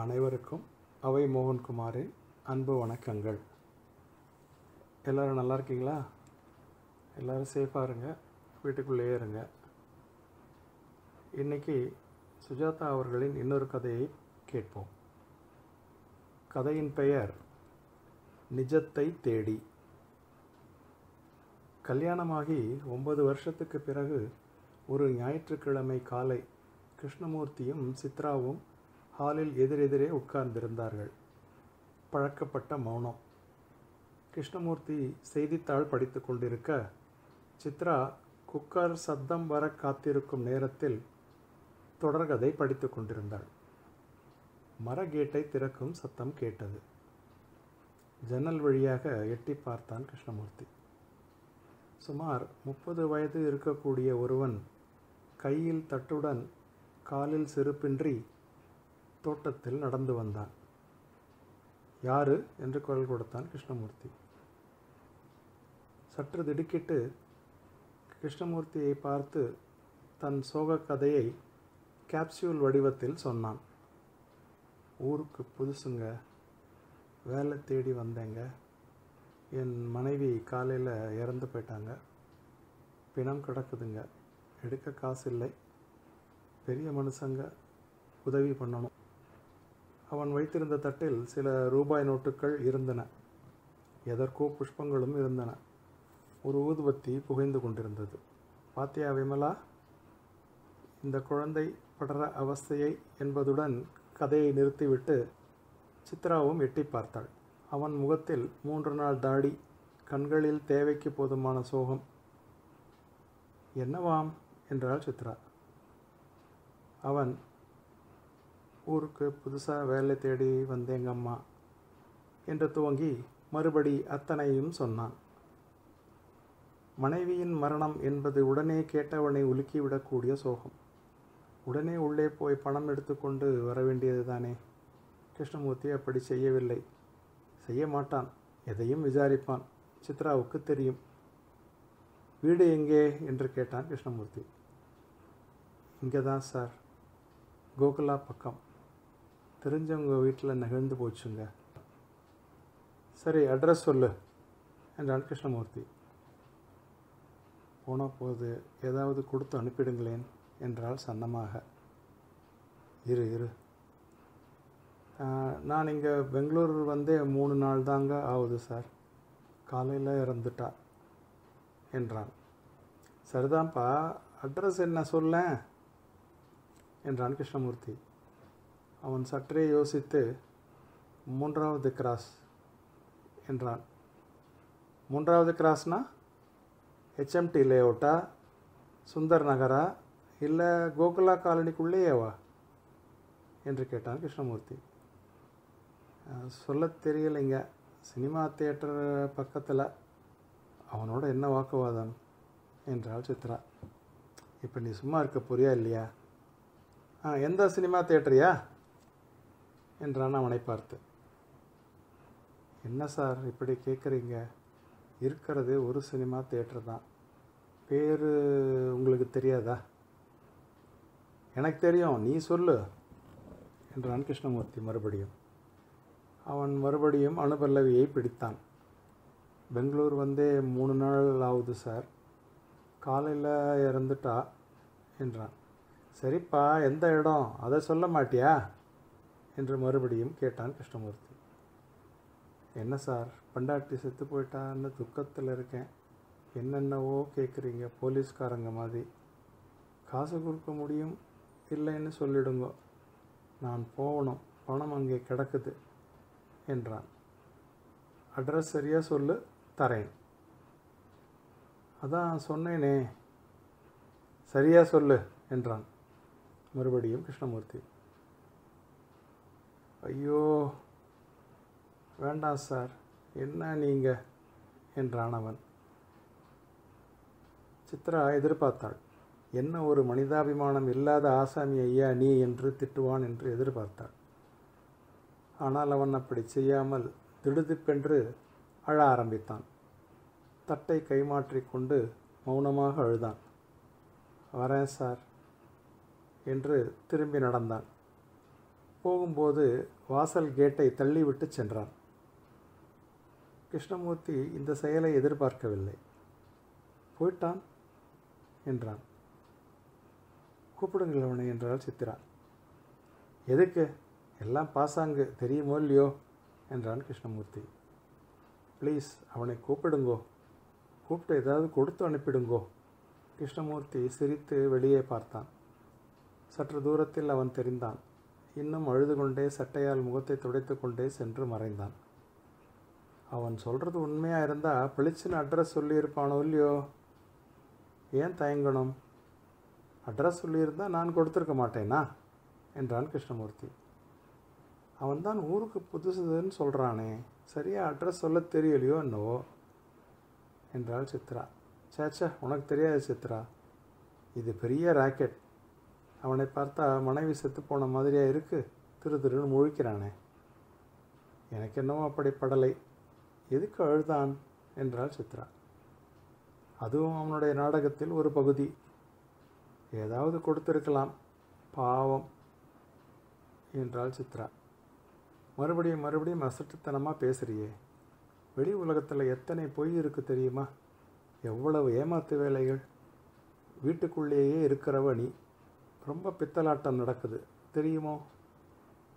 அனைவருக்கும் அவை மோகன்குமாரின் அன்பு வணக்கங்கள். எல்லோரும் நல்லா இருக்கீங்களா? எல்லோரும் சேஃபாக இருங்க வீட்டுக்குள்ளேயே இருங்க. இன்றைக்கி சுஜாதா அவர்களின் இன்னொரு கதையை கேட்போம். கதையின் பெயர் நிஜத்தை தேடி. கல்யாணமாகி ஒன்பது வருஷத்துக்கு பிறகு ஒரு ஞாயிற்றுக்கிழமை காலை கிருஷ்ணமூர்த்தியும் சித்ராவும் ஹாலில் எதிரெதிரே உட்கார்ந்திருந்தார்கள். பழக்கப்பட்ட மௌனம். கிருஷ்ணமூர்த்தி செய்தித்தாள் படித்து கொண்டிருக்க சித்ரா குக்கர் சத்தம் வர காத்திருக்கும் நேரத்தில் தொடர்கதை படித்து கொண்டிருந்தாள். மரகேட்டை திறக்கும் சத்தம் கேட்டது. ஜன்னல் வழியாக எட்டி பார்த்தான் கிருஷ்ணமூர்த்தி. சுமார் முப்பது வயது இருக்கக்கூடிய ஒருவன் கையில் தட்டுடன் காலில் செருப்பின்றி தோட்டத்தில் நடந்து வந்தான். யாரு? என்று குரல் கொடுத்தான் கிருஷ்ணமூர்த்தி. சற்று திடுக்கிட்டு கிருஷ்ணமூர்த்தியை பார்த்து தன் சோக கதையை கேப்சியூல் வடிவத்தில் சொன்னான். ஊருக்கு புதுசுங்க வேலை தேடி வந்தேங்க. என் மனைவி காலையில் இறந்து போயிட்டாங்க. பிணம் கிடக்குதுங்க. எடுக்க காசு இல்லை பெரிய மனுஷங்க உதவி பண்ணணும். அவன் வைத்திருந்த தட்டில் சில ரூபாய் நோட்டுகள் இருந்தன. எதற்கோ புஷ்பங்களும் இருந்தன. ஒரு ஊதுபத்தி புகைந்து கொண்டிருந்தது. பாத்தியா விமலா இந்த குழந்தை படுற அவஸ்தையை என்பதுடன் கதையை நிறுத்திவிட்டு சித்ராவும் எட்டி பார்த்தாள். அவன் முகத்தில் மூன்று நாள் தாடி கண்களில் தேவைக்கு போதுமான சோகம். என்னவாம்? என்றாள் சித்ரா. அவன் ஊருக்கு புதுசாக வேலை தேடி வந்தேங்க அம்மா என்று துவங்கி மறுபடி அத்தனையும் சொன்னான். மனைவியின் மரணம் என்பது உடனே கேட்டவனை உலுக்கிவிடக்கூடிய சோகம். உடனே உள்ளே போய் பணம் எடுத்துக்கொண்டு வர வேண்டியது தானே? கிருஷ்ணமூர்த்தி அப்படி செய்யவில்லை. செய்ய மாட்டான். எதையும் விசாரிப்பான். சித்ராவுக்கு தெரியும். வீடு எங்கே? என்று கேட்டான் கிருஷ்ணமூர்த்தி. இங்கே தான் சார். கோகுலா பக்கம். தெரிஞ்சவங்க வீட்டில் நெகிழ்ந்து போச்சுங்க. சரி அட்ரஸ் சொல்லு. என்றான் கிருஷ்ணமூர்த்தி போனால் போது ஏதாவது கொடுத்து அனுப்பிடுங்களேன் என்றால் சன்னமாக. இரு இரு. நான் இங்கே பெங்களூர் வந்தே மூணு நாள் தாங்க ஆகுது சார். காலையில் இறந்துட்டா என்றான். சரிதான்ப்பா அட்ரஸ் என்ன சொல்ல என்றான் கிருஷ்ணமூர்த்தி அவன் சற்றே யோசித்து மூன்றாவது கிராஸ் என்றான். மூன்றாவது கிராஸ்னா ஹெச்எம்டி லேஅவுட்டா சுந்தர் நகரா? இல்லை கோகுலா காலனிக்குள்ளேயேவா என்று கேட்டான் கிருஷ்ணமூர்த்தி. சொல்ல தெரியலைங்க. சினிமா தியேட்டர் பக்கத்தில். அவனோட என்ன வாக்குவாதம்? என்றாள் சித்ரா. இப்போ நீ சும்மா இருக்க புரியா இல்லையா? ஆ எந்த சினிமா தேட்டரியா என்றான் அவனை பார்த்து. என்ன சார் இப்படி கேட்குறீங்க இருக்கிறது ஒரு சினிமா தேட்டர் தான். பேர் உங்களுக்கு தெரியாதா? எனக்கு தெரியும். நீ சொல்லு என்றான் கிருஷ்ணமூர்த்தி மறுபடியும். அவன் மறுபடியும் அனுபல்லவியை பிடித்தான். பெங்களூர் வந்தே மூணு நாள் ஆகுது சார். காலையில் இறந்துட்டா? என்றான். சரிப்பா. எந்த இடம்? அதை சொல்ல மாட்டியா? என்று மறுபடியும் கேட்டான் கிருஷ்ணமூர்த்தி. என்ன சார்? பண்டாட்டி செத்து போயிட்டான்னு துக்கத்தில் இருக்கேன். என்னென்னவோ கேட்குறீங்க போலீஸ்காரங்க மாதிரி. காசு கொடுக்க முடியும் இல்லைன்னு சொல்லிடுங்க. நான் போகணும் பணம் அங்கே கிடக்குது என்றான். அட்ரஸ் சரியாக சொல்லு தரேன். அதான் சொன்னேனே. சரியாக சொல்லு என்றான் மறுபடியும் கிருஷ்ணமூர்த்தி. ஐயோ வேண்டாம் சார். என்ன நீங்கள் என்றான் அவன் சித்ரா எதிர்பார்த்தாள். என்ன ஒரு மனிதாபிமானம் இல்லாத ஆசாமி ஐயா நீ என்று திட்டுவான் என்று எதிர்பார்த்தாள். ஆனால் அவன் அப்படி செய்யாமல் திடுதிப்பென்று அழ ஆரம்பித்தான். தட்டை கைமாற்றி கொண்டு மௌனமாக அழுதான். வரேன் சார் என்று திரும்பி நடந்தான். போகும்போது வாசல் கேட்டை தள்ளிவிட்டு சென்றான் கிருஷ்ணமூர்த்தி இந்த செயலை எதிர்பார்க்கவில்லை. போயிட்டான் என்றான். கூப்பிடுங்கள் அவனை என்றாள் சித்ரா எதுக்கு? எல்லாம் பாசாங்கு தெரியுமோ இல்லையோ? என்றான் கிருஷ்ணமூர்த்தி. ப்ளீஸ் அவனை கூப்பிடுங்கோ. கூப்பிட்டு ஏதாவது கொடுத்து அனுப்பிடுங்கோ. கிருஷ்ணமூர்த்தி சிரித்து வெளியே பார்த்தான். சற்று தூரத்தில் அவன் தெரிந்தான். இன்னும் அழுது கொண்டே சட்டையால் முகத்தை துடைத்து கொண்டே சென்று மறைந்தான். அவன் சொல்கிறது உண்மையாக இருந்தால் பிளிச்சின்னு அட்ரஸ் சொல்லியிருப்பானோ இல்லையோ? ஏன் தயங்கணும்? அட்ரஸ் சொல்லியிருந்தால் நான் கொடுத்துருக்க மாட்டேனா? என்றான் கிருஷ்ணமூர்த்தி. அவன்தான் ஊருக்கு புதுசுன்னு சொல்கிறானே சரியாக அட்ரஸ் சொல்ல தெரியலையோ என்னவோ? என்றாள் சித்ரா. சேச்சா உனக்கு தெரியாது சித்ரா. இது பெரிய ராக்கெட். அவனை பார்த்தா மனைவி செத்து போன மாதிரியாக இருக்கு? திரு திருன்னு முழிக்கிறானே. எனக்கு என்னவோ அப்படி படலை. எதுக்கு அழுதான்? என்றாள் சித்ரா. அதுவும் அவனுடைய நாடகத்தில் ஒரு பகுதி. ஏதாவது கொடுத்திருக்கலாம். பாவம் என்றாள் சித்ரா. மறுபடியும் மறுபடியும் அசட்டுத்தனமாக பேசுறியே. வெளி உலகத்தில் எத்தனை பொய் இருக்கு தெரியுமா? எவ்வளவு ஏமாத்து வேலைகள். வீட்டுக்குள்ளேயே இருக்கிறவ நீ. ரொம்ப பித்தலாட்டம் நடக்குது. தெரியுமோ?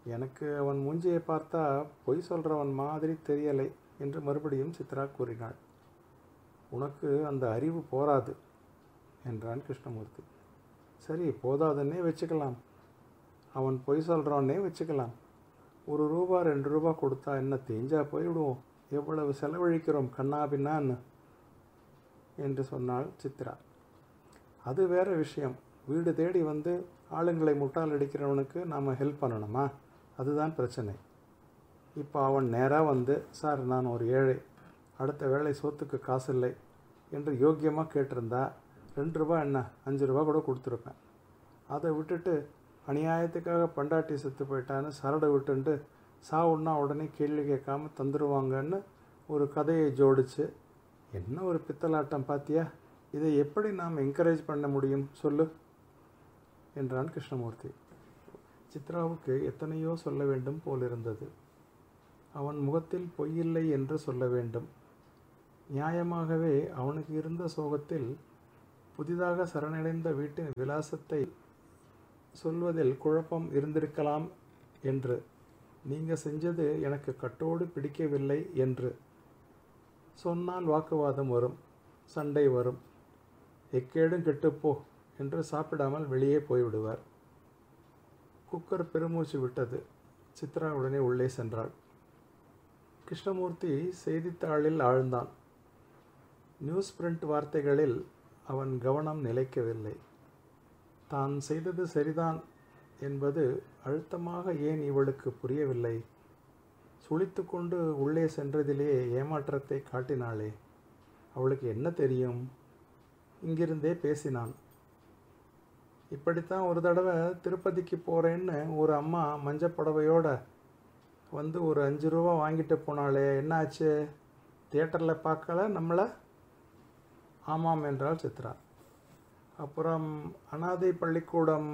எனக்கு அவன் மூஞ்சியை பார்த்தா பொய் சொல்கிறவன் மாதிரி தெரியலை என்று மறுபடியும் சித்ரா கூறினாள். உனக்கு அந்த அறிவு போராது என்றான் கிருஷ்ணமூர்த்தி. சரி போதாதுன்னே வச்சுக்கலாம். அவன் பொய் சொல்கிறான்னே வச்சுக்கலாம். ஒரு ரூபா ரெண்டு ரூபா கொடுத்தா என்ன தேஞ்சா போய்விடுவோம்? எவ்வளவு செலவழிக்கிறோம் கண்ணா பின்னான்னு? என்று சொன்னாள் சித்ரா. அது வேற விஷயம். வீடு தேடி வந்து ஆளுங்களை முட்டால் அடிக்கிறவனுக்கு நாம் ஹெல்ப் பண்ணணுமா? அதுதான் பிரச்சனை. இப்போ அவன் நேராக வந்து சார் நான் ஒரு ஏழை. அடுத்த வேலை சோத்துக்கு காசு இல்லை என்று யோக்கியமாக கேட்டிருந்தா ரெண்டு ரூபா என்ன? அஞ்சு ரூபா கூட கொடுத்துருப்பேன். அதை விட்டுட்டு அநியாயத்துக்காக பண்டாட்டி செத்து போயிட்டான்னு சரடை விட்டுண்டு சாவுன்னா உடனே கேள்வி கேட்காம தந்துடுவாங்கன்னு ஒரு கதையை ஜோடிச்சு என்ன ஒரு பித்தலாட்டம் பார்த்தியா இதை எப்படி நாம் என்கரேஜ் பண்ண முடியும்? சொல்லு. என்றான் கிருஷ்ணமூர்த்தி. சித்ராவுக்கு எத்தனையோ சொல்ல வேண்டும் போலிருந்தது. அவன் முகத்தில் பொய்யில்லை என்று சொல்ல வேண்டும். நியாயமாகவே அவனுக்கு இருந்த சோகத்தில் புதிதாக சரணடைந்த வீட்டின் விலாசத்தை சொல்வதில் குழப்பம் இருந்திருக்கலாம் என்று. நீங்கள் செஞ்சது எனக்கு கட்டோடு பிடிக்கவில்லை என்று. சொன்னால் வாக்குவாதம் வரும் சண்டை வரும். எக்கேடும் கெட்டுப்போ என்று சாப்பிடாமல் வெளியே போய்விடுவார். குக்கர் பெருமூச்சு விட்டது. சித்ரா உடனே உள்ளே சென்றாள். கிருஷ்ணமூர்த்தி செய்தித்தாளில் ஆழ்ந்தான். நியூஸ் பிரிண்ட் வார்த்தைகளில் அவன் கவனம் நிலைக்கவில்லை. தான் செய்தது சரிதான் என்பது அழுத்தமாக ஏன் இவளுக்கு புரியவில்லை? சுழித்து கொண்டு உள்ளே சென்றதிலே ஏமாற்றத்தை காட்டினாளே. அவளுக்கு என்ன தெரியும்? இங்கிருந்தே பேசினான். இப்படித்தான் ஒரு தடவை திருப்பதிக்கு போகிறேன்னு ஒரு அம்மா மஞ்சப்படவையோட வந்து ஒரு அஞ்சு ரூபா வாங்கிட்டு போனாலே என்னாச்சு? தியேட்டரில் பார்க்கல நம்மளை? ஆமாம் என்றால் சித்ரா. அப்புறம் அனாதை பள்ளிக்கூடம்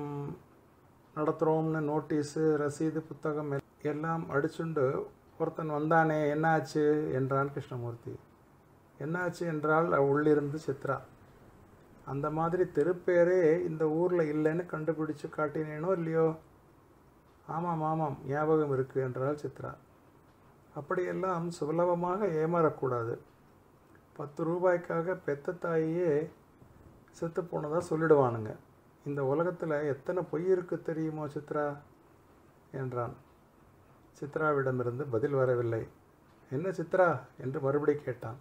நடத்துகிறோம்னு நோட்டீஸு ரசீது புத்தகம் எல்லாம் அடிச்சுண்டு ஒருத்தன் வந்தானே என்னாச்சு? என்றான் கிருஷ்ணமூர்த்தி. என்னாச்சு என்றால் உள்ளிருந்து சித்ரா. அந்த மாதிரி தெருப்பேரே இந்த ஊரில் இல்லைன்னு கண்டுபிடிச்சு காட்டினேனோ இல்லையோ? ஆமாம் ஆமாம் ஞாபகம் இருக்குது என்றாள் சித்ரா. அப்படியெல்லாம் சுலபமாக ஏமாறக்கூடாது. பத்து ரூபாய்க்காக பெத்த தாயே செத்து போனதாக சொல்லிடுவானுங்க. இந்த உலகத்தில் எத்தனை பொய் இருக்கு தெரியுமோ சித்ரா? என்றான். சித்ராவிடமிருந்து பதில் வரவில்லை. என்ன சித்ரா? என்று மறுபடி கேட்டான்.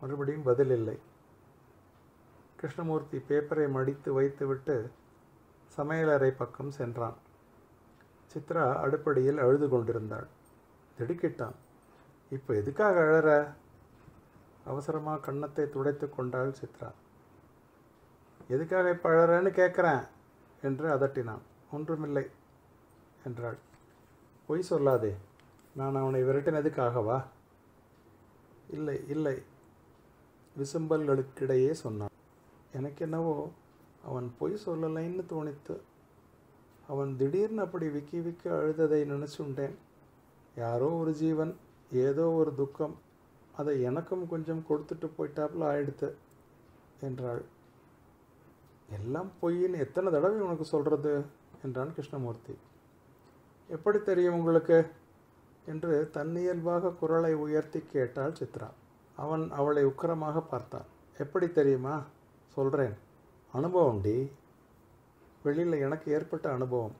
மறுபடியும் பதில் இல்லை. கிருஷ்ணமூர்த்தி பேப்பரை மடித்து வைத்துவிட்டு சமையலறை பக்கம் சென்றான். சித்ரா அடுப்படியில் அழுது கொண்டிருந்தாள். திடுக்கிட்டான். இப்போ எதுக்காக அழற? அவசரமாக கன்னத்தை துடைத்து கொண்டாள் சித்ரா. எதுக்காக இப்போ அழறேன்னு கேட்குறேன் என்று அதட்டினான். ஒன்றுமில்லை என்றாள். பொய் சொல்லாதே. நான் அவனை விரட்டினதுக்காகவா? இல்லை இல்லை விசும்பல்களுக்கிடையே சொன்னான். எனக்கு என்னவோ அவன் பொய் சொல்லலைன்னு தோணித்து அவன் திடீர்னு அப்படி விக்கி விக்கி அழுததை நினச்சுண்டேன். யாரோ ஒரு ஜீவன் ஏதோ ஒரு துக்கம் அதை எனக்கும் கொஞ்சம் கொடுத்துட்டு போயிட்டாப்புல ஆயிடுத்து என்றாள். எல்லாம் பொய்ன்னு எத்தனை தடவை உனக்கு சொல்கிறது என்றான் கிருஷ்ணமூர்த்தி. எப்படி தெரியும் உங்களுக்கு? என்று தன்னியல்பாக குரலை உயர்த்தி கேட்டாள் சித்ரா. அவன் அவளை உக்கரமாக பார்த்தான். எப்படி தெரியுமா? சொல்கிறேன் அனுபவம்டி வெளியில் எனக்கு ஏற்பட்ட அனுபவம்.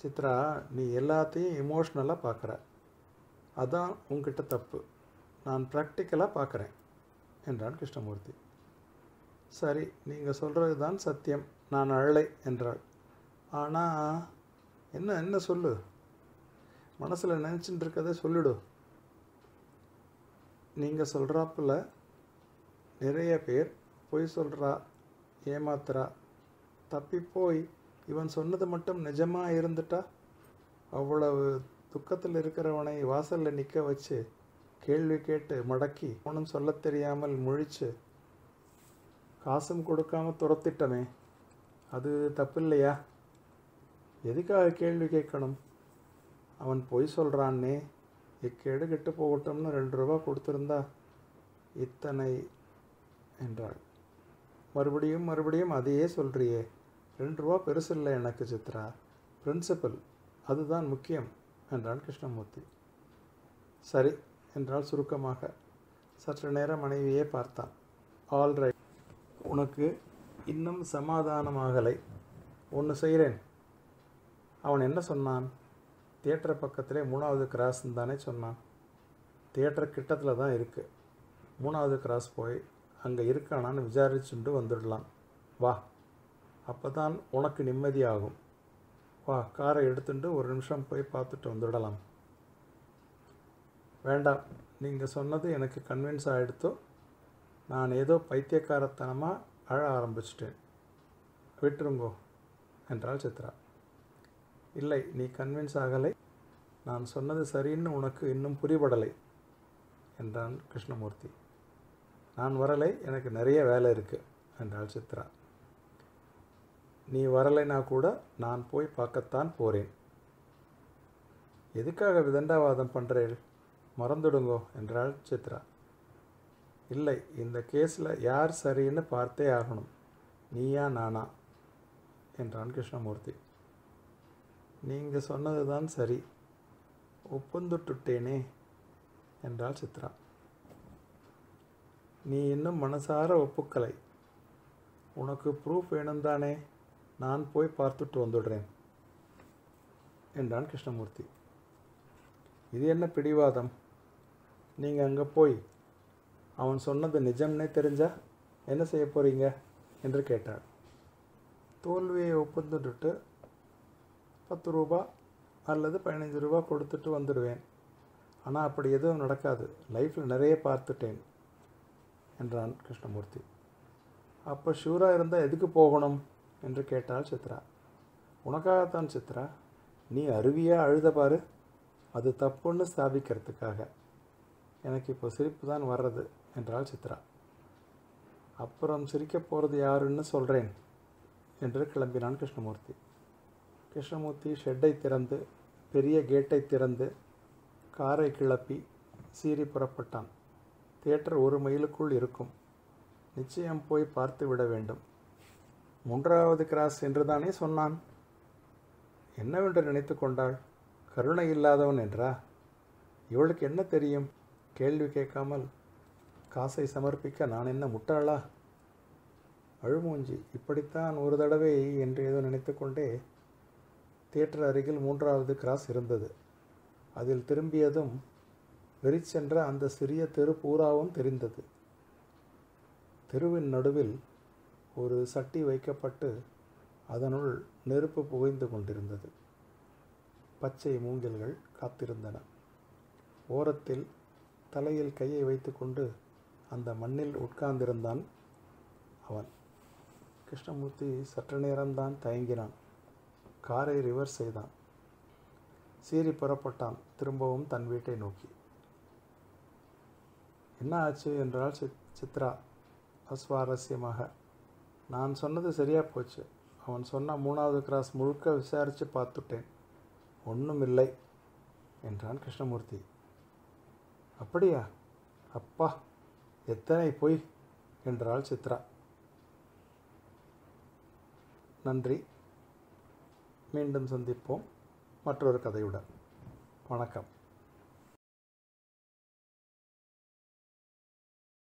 சித்ரா நீ எல்லாத்தையும் இமோஷ்னலாக பார்க்குற அதான் உங்ககிட்ட தப்பு. நான் ப்ராக்டிக்கலாக பார்க்குறேன் என்றான் கிருஷ்ணமூர்த்தி. சரி நீங்கள் சொல்கிறது தான் சத்தியம். நான் அழலை என்றாள். ஆனால் என்ன என்ன சொல்லு? மனசில் நினச்சிட்டு இருக்கதை சொல்லிடு. நீங்கள் சொல்கிறாப்புல நிறைய பேர் பொய் சொல்கிறா ஏமாத்துறா. தப்பி போய் இவன் சொன்னது மட்டும் நிஜமாக இருந்துட்டா? அவ்வளவு துக்கத்தில் இருக்கிறவனை வாசலில் நிற்க வச்சு கேள்வி கேட்டு மடக்கி ஒன்றும் சொல்லத் தெரியாமல் முழிச்சு காசும் கொடுக்காம துரத்திட்டமே. அது தப்பில்லையா? எதுக்காக கேள்வி கேட்கணும்? அவன் பொய் சொல்கிறான்னே இக்கேடு கெட்டு போகட்டும்னு ரெண்டு ரூபா கொடுத்துருந்தா இத்தனை என்றாள். மறுபடியும் மறுபடியும் அதையே சொல்கிறியே ரெண்டு ரூபா பெருசில்லை எனக்கு சித்ரா. பிரின்சிபல் அதுதான் முக்கியம் என்றான் கிருஷ்ணமூர்த்தி. சரி என்றால் சுருக்கமாக. சற்று நேரம் மனைவியே பார்த்தான். ஆல் ரைட் உனக்கு இன்னும் சமாதானமாகலை. ஒன்று செய்கிறேன். அவன் என்ன சொன்னான்? தியேட்டர் பக்கத்திலே மூணாவது கிராஸ்ன்னு தானே சொன்னான். தியேட்டர் கிட்டத்தில் தான் இருக்குது மூணாவது கிராஸ் போய் அங்கே இருக்கானான்னு விசாரிச்சுட்டு வந்துடலாம். வா. அப்போ தான் உனக்கு நிம்மதியாகும். வா காரை எடுத்துட்டு ஒரு நிமிஷம் போய் பார்த்துட்டு வந்துடலாம். வேண்டாம். நீங்கள் சொன்னது எனக்கு கன்வின்ஸ் ஆகிடுத்தோ நான் ஏதோ பைத்தியக்காரத்தனமாக அழ ஆரம்பிச்சிட்டேன். விட்டுருங்கோ என்றாள் சித்ரா. இல்லை நீ கன்வின்ஸ் ஆகலை. நான் சொன்னது சரின்னு உனக்கு இன்னும் புரிபடலை என்றான் கிருஷ்ணமூர்த்தி. நான் வரலை எனக்கு நிறைய வேலை இருக்குது என்றாள் சித்ரா. நீ வரலைனா கூட நான் போய் பார்க்கத்தான் போகிறேன் எதுக்காக விதண்டாவாதம் பண்ணுறேள் மறந்துடுங்கோ என்றாள் சித்ரா. இல்லை இந்த கேஸில் யார் சரின்னு பார்த்தே ஆகணும். நீயா நானா? என்றான் கிருஷ்ணமூர்த்தி. நீங்கள் சொன்னது தான் சரி. ஒப்புந்துட்டுட்டேனே என்றாள் சித்ரா. நீ இன்னும் மனசார ஒப்புக்கலை. உனக்கு ப்ரூஃப் வேணும் தானே நான் போய் பார்த்துட்டு வந்துடுறேன். என்றான் கிருஷ்ணமூர்த்தி. இது என்ன பிடிவாதம்? நீங்கள் அங்கே போய் அவன் சொன்னது நிஜம்னே தெரிஞ்சா என்ன செய்ய போகிறீங்க என்று கேட்டாள். தோல்வியை ஒப்புந்துட்டு பத்து ரூபா அல்லது பதினஞ்சு ரூபா கொடுத்துட்டு வந்துடுவேன். ஆனால் அப்படி எதுவும் நடக்காது. லைஃப்பில் நிறைய பார்த்துட்டேன். என்றான் கிருஷ்ணமூர்த்தி. அப்போ ஷூராக இருந்தால் எதுக்கு போகணும்? என்று கேட்டாள் சித்ரா. உனக்காகத்தான் சித்ரா. நீ அருவியாக அழுத பாரு. அது தப்புன்னு ஸ்தாபிக்கிறதுக்காக எனக்கு இப்போ சிரிப்பு தான் வர்றது என்றாள் சித்ரா. அப்புறம் சிரிக்க போகிறது யாருன்னு சொல்கிறேன் என்று கிளம்பினான் கிருஷ்ணமூர்த்தி. கிருஷ்ணமூர்த்தி ஷெட்டை திறந்து பெரிய கேட்டை திறந்து காரை கிளப்பி சீறி புறப்பட்டான். தியேட்டர் ஒரு மைலுக்குள் இருக்கும். நிச்சயம் போய் பார்த்து விட வேண்டும். மூன்றாவது கிராஸ் என்று தானே சொன்னான். என்னவென்று நினைத்து கொண்டாள்? கருணை இல்லாதவன் என்றா? இவளுக்கு என்ன தெரியும்? கேள்வி கேட்காமல் காசை சமர்ப்பிக்க நான் என்ன முட்டாளா? அழுமூஞ்சி இப்படித்தான் ஒரு தடவை என்று ஏதோ நினைத்து கொண்டே தியேட்டர் அருகில் மூன்றாவது கிராஸ் இருந்தது. அதில் திரும்பியதும் வெறிச்சென்ற அந்த சிறிய தெரு பூராவும் தெரிந்தது. தெருவின் நடுவில் ஒரு சட்டி வைக்கப்பட்டு அதனுள் நெருப்பு புகைந்து கொண்டிருந்தது. பச்சை மூங்கில்கள் காத்திருந்தன. ஓரத்தில் தலையில் கையை வைத்துக்கொண்டு அந்த மண்ணில் உட்கார்ந்திருந்தான் அவன். கிருஷ்ணமூர்த்தி சற்று நேரம்தான் தயங்கினான். காரை ரிவர்ஸ் செய்தான். சீறி புறப்பட்டான். திரும்பவும் தன் வீட்டை நோக்கி. என்ன ஆச்சு என்றால் சித் சித்ரா அஸ்வாரஸ்யமாக நான் சொன்னது சரியாக போச்சு. அவன் சொன்ன மூணாவது கிராஸ் முழுக்க விசாரித்து பார்த்துட்டேன். ஒன்றும் இல்லை என்றான் கிருஷ்ணமூர்த்தி. அப்படியா? அப்பா எத்தனை பொய்? என்றாள் சித்ரா. நன்றி. மீண்டும் சந்திப்போம். மற்றொரு கதையுடன். வணக்கம்.